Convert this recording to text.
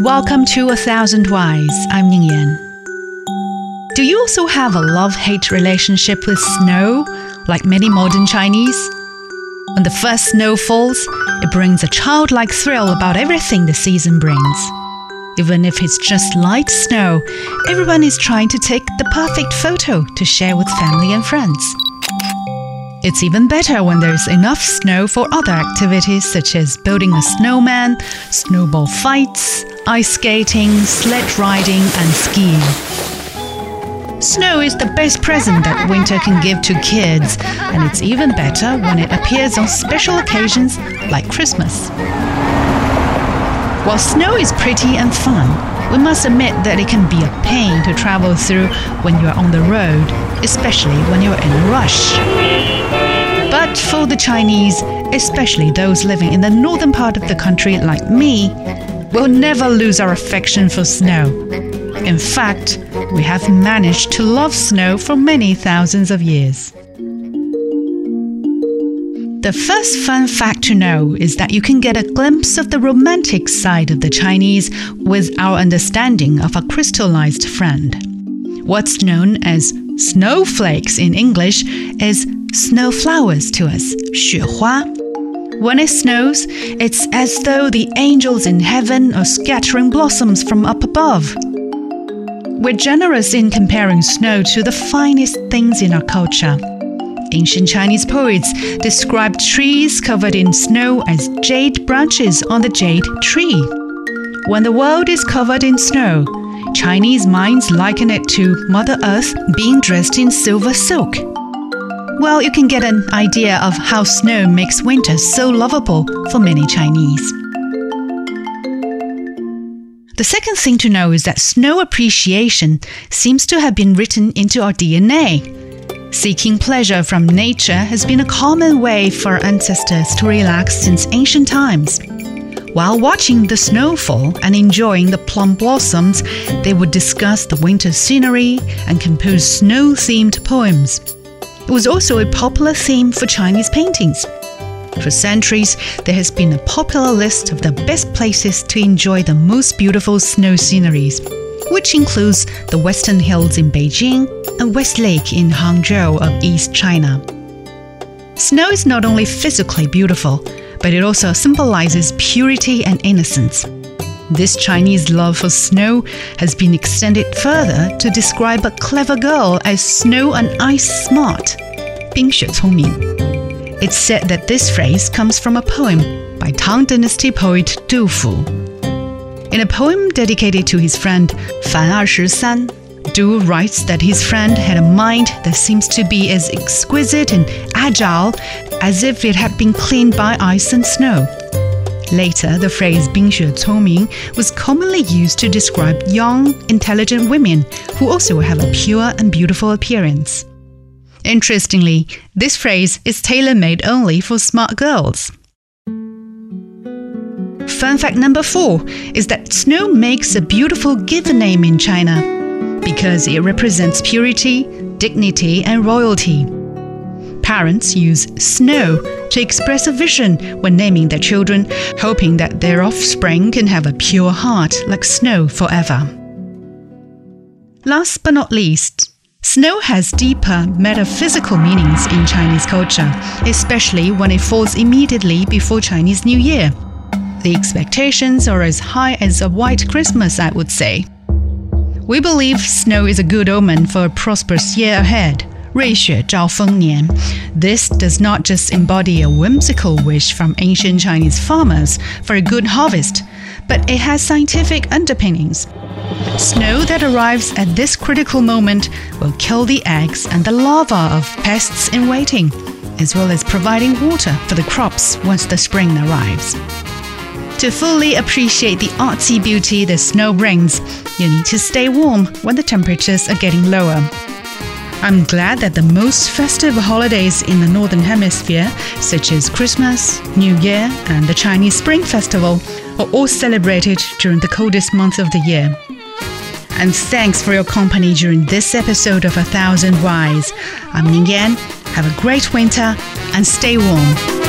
Welcome to A Thousand Whys. I'm Ning Yan. Do you also have a love hate relationship with snow, like many modern Chinese? When the first snow falls, it brings a childlike thrill about everything the season brings. Even if it's just light snow, everyone is trying to take the perfect photo to share with family and friends. It's even better when there's enough snow for other activities such as building a snowman, snowball fights, ice skating, sled riding, and skiing. Snow is the best present that winter can give to kids, and it's even better when it appears on special occasions like Christmas. While snow is pretty and fun, we must admit that it can be a pain to travel through when you're on the road, especially when you're in a rush. But for the Chinese, especially those living in the northern part of the country like me, we'll never lose our affection for snow. In fact, we have managed to love snow for many thousands of years. The first fun fact to know is that you can get a glimpse of the romantic side of the Chinese with our understanding of a crystallized friend. What's known as snowflakes in English is snowflowers to us, 雪花. When it snows, it's as though the angels in heaven are scattering blossoms from up above. We're generous in comparing snow to the finest things in our culture. Ancient Chinese poets described trees covered in snow as jade branches on the jade tree. When the world is covered in snow, Chinese minds liken it to Mother Earth being dressed in silver silk. Well, you can get an idea of how snow makes winter so lovable for many Chinese. The second thing to know is that snow appreciation seems to have been written into our DNA. Seeking pleasure from nature has been a common way for ancestors to relax since ancient times. While watching the snowfall and enjoying the plum blossoms, they would discuss the winter scenery and compose snow themed poems. It was also a popular theme for Chinese paintings. For centuries, there has been a popular list of the best places to enjoy the most beautiful snow sceneries which includes the Western Hills in Beijing and West Lake in Hangzhou of East China. Snow is not only physically beautiful, but it also symbolizes purity and innocence. This Chinese love for snow has been extended further to describe a clever girl as snow and ice smart, 冰雪聪明. It's said that this phrase comes from a poem by Tang Dynasty poet Du Fu. In a poem dedicated to his friend Fan Ershisan, Du writes that his friend had a mind that seems to be as exquisite and agile as if it had been cleaned by ice and snow. Later, the phrase 冰雪聪明 was commonly used to describe young, intelligent women who also have a pure and beautiful appearance. Interestingly, this phrase is tailor made only for smart girls. Fun fact number four is that snow makes a beautiful given name in China because it represents purity, dignity, and royalty. Parents use snow to express a vision when naming their children, hoping that their offspring can have a pure heart like snow forever. Last but not least, Snow has deeper metaphysical meanings in Chinese culture, especially when it falls immediately before Chinese New Year. The expectations are as high as a white Christmas, I would say. We believe snow is a good omen for a prosperous year ahead. 瑞雪兆丰年. This does not just embody a whimsical wish from ancient Chinese farmers for a good harvest, but it has scientific underpinnings. Snow that arrives at this critical moment will kill the eggs and the larvae of pests in waiting, as well as providing water for the crops once the spring arrives. To fully appreciate the artsy beauty the snow brings, you need to stay warm when the temperatures are getting lower. I'm glad that the most festive holidays in the Northern Hemisphere, such as Christmas, New Year, and the Chinese Spring Festival, are all celebrated during the coldest month of the year. And thanks for your company during this episode of A Thousand Whys. I'm Ning Yan. Have a great winter and stay warm.